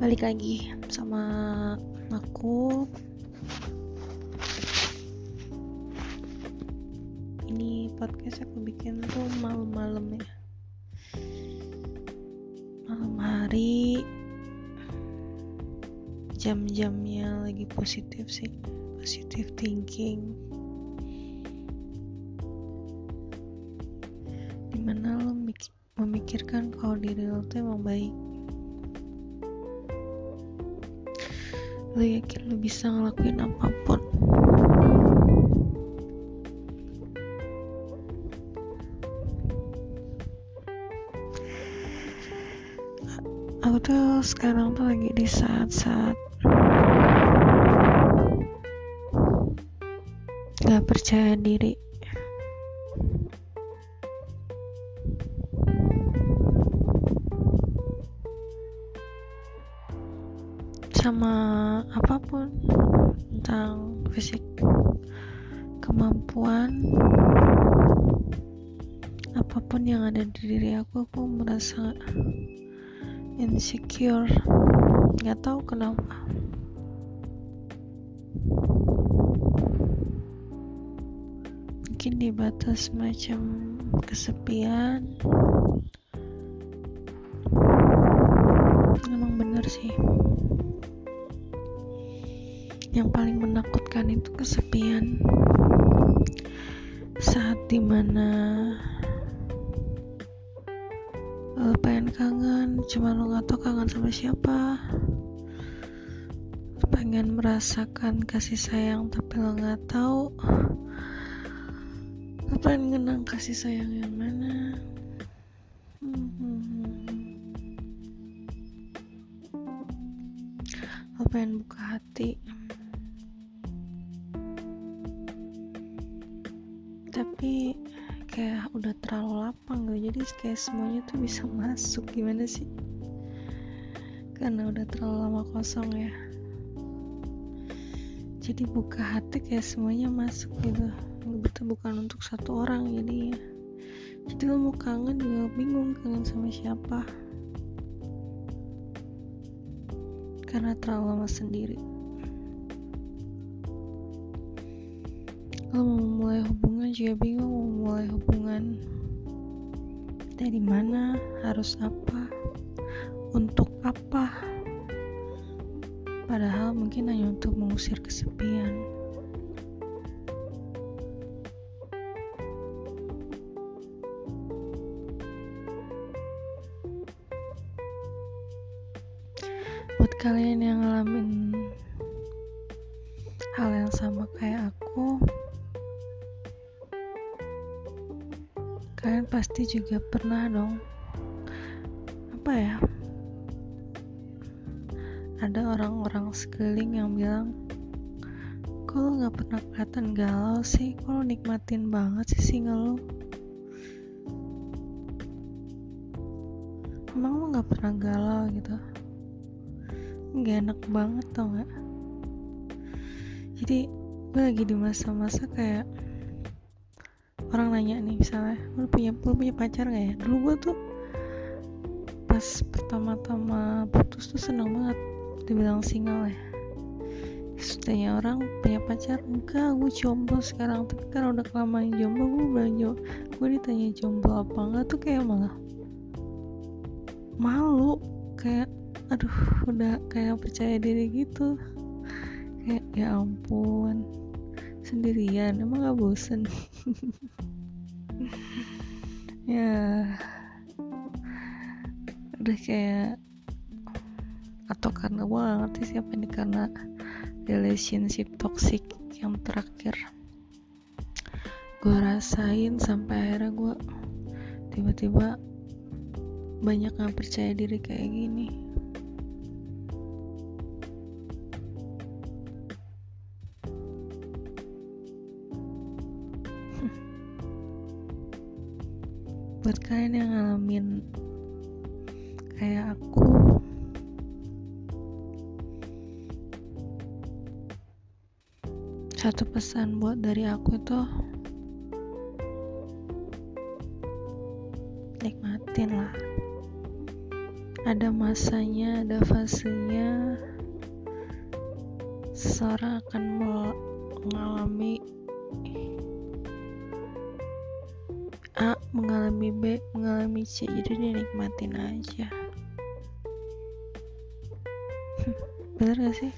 balik lagi sama aku. Ini podcast aku bikin tuh malam-malam ya. Malam hari. Jam-jamnya lagi positif sih. Positif thinking. Di mana lo memikirkan kalau diri lo tuh emang baik lo yakin lo bisa ngelakuin apa pun. Aku tuh sekarang tuh lagi di saat-saat gak percaya diri sama apa pun tentang fisik kemampuan apa pun yang ada di diri aku aku merasa insecure. Nggak tahu kenapa. Mungkin di batas macam kesepian. Emang bener sih yang paling menakutkan itu kesepian. Saat di mana lo pengen kangen cuma lo gak tau kangen sama siapa. Pengen merasakan kasih sayang tapi lo gak tahu. Lo pengen ngenang kasih sayang yang mana tapi kayak udah terlalu lapang gitu. Jadi kayak semuanya tuh bisa masuk. Gimana sih? Karena udah terlalu lama kosong ya. Jadi buka hati kayak semuanya masuk gitu. Betul bukan untuk satu orang jadi ya jadi lo mau kangen juga bingung kangen sama siapa. Karena terlalu lama sendiri. Lo mau mulai hubungan juga bingung mau mulai hubungan dari mana harus apa untuk apa. Padahal mungkin hanya untuk mengusir kesepian. Buat kalian yang ngalamin hal yang sama kayak aku kalian pasti juga pernah dong. Apa ya? Ada orang-orang sekeliling yang bilang kok lo gak pernah kelihatan galau sih? Lo nikmatin banget sih single lo? Emang lo gak pernah galau gitu? Gak enak banget tau gak jadi gue lagi di masa-masa kayak orang nanya nih misalnya lu punya lu punya pacar gak ya? Dulu gue tuh pas pertama-tama putus tuh seneng banget dibilang single ya. Setanya orang punya pacar? Enggak gue jomblo sekarang. Tapi karena udah kelamaan jomblo gue jomblo gue ditanya jomblo apa enggak tuh kayak malah malu. Kayak aduh udah kayak percaya diri gitu. Kayak ya ampun sendirian emang gak bosen. Ya. Udah kayak atau karena gue gak ngerti siapa ini karena relationship toxic yang terakhir. Gue rasain sampai akhirnya gue tiba-tiba banyak gak percaya diri kayak gini buat kalian yang ngalamin kayak aku satu pesan buat dari aku itu nikmatin lah. Ada masanya ada fasenya seseorang akan mengalami A mengalami B mengalami C. Jadi dinikmatin aja. Bener gak sih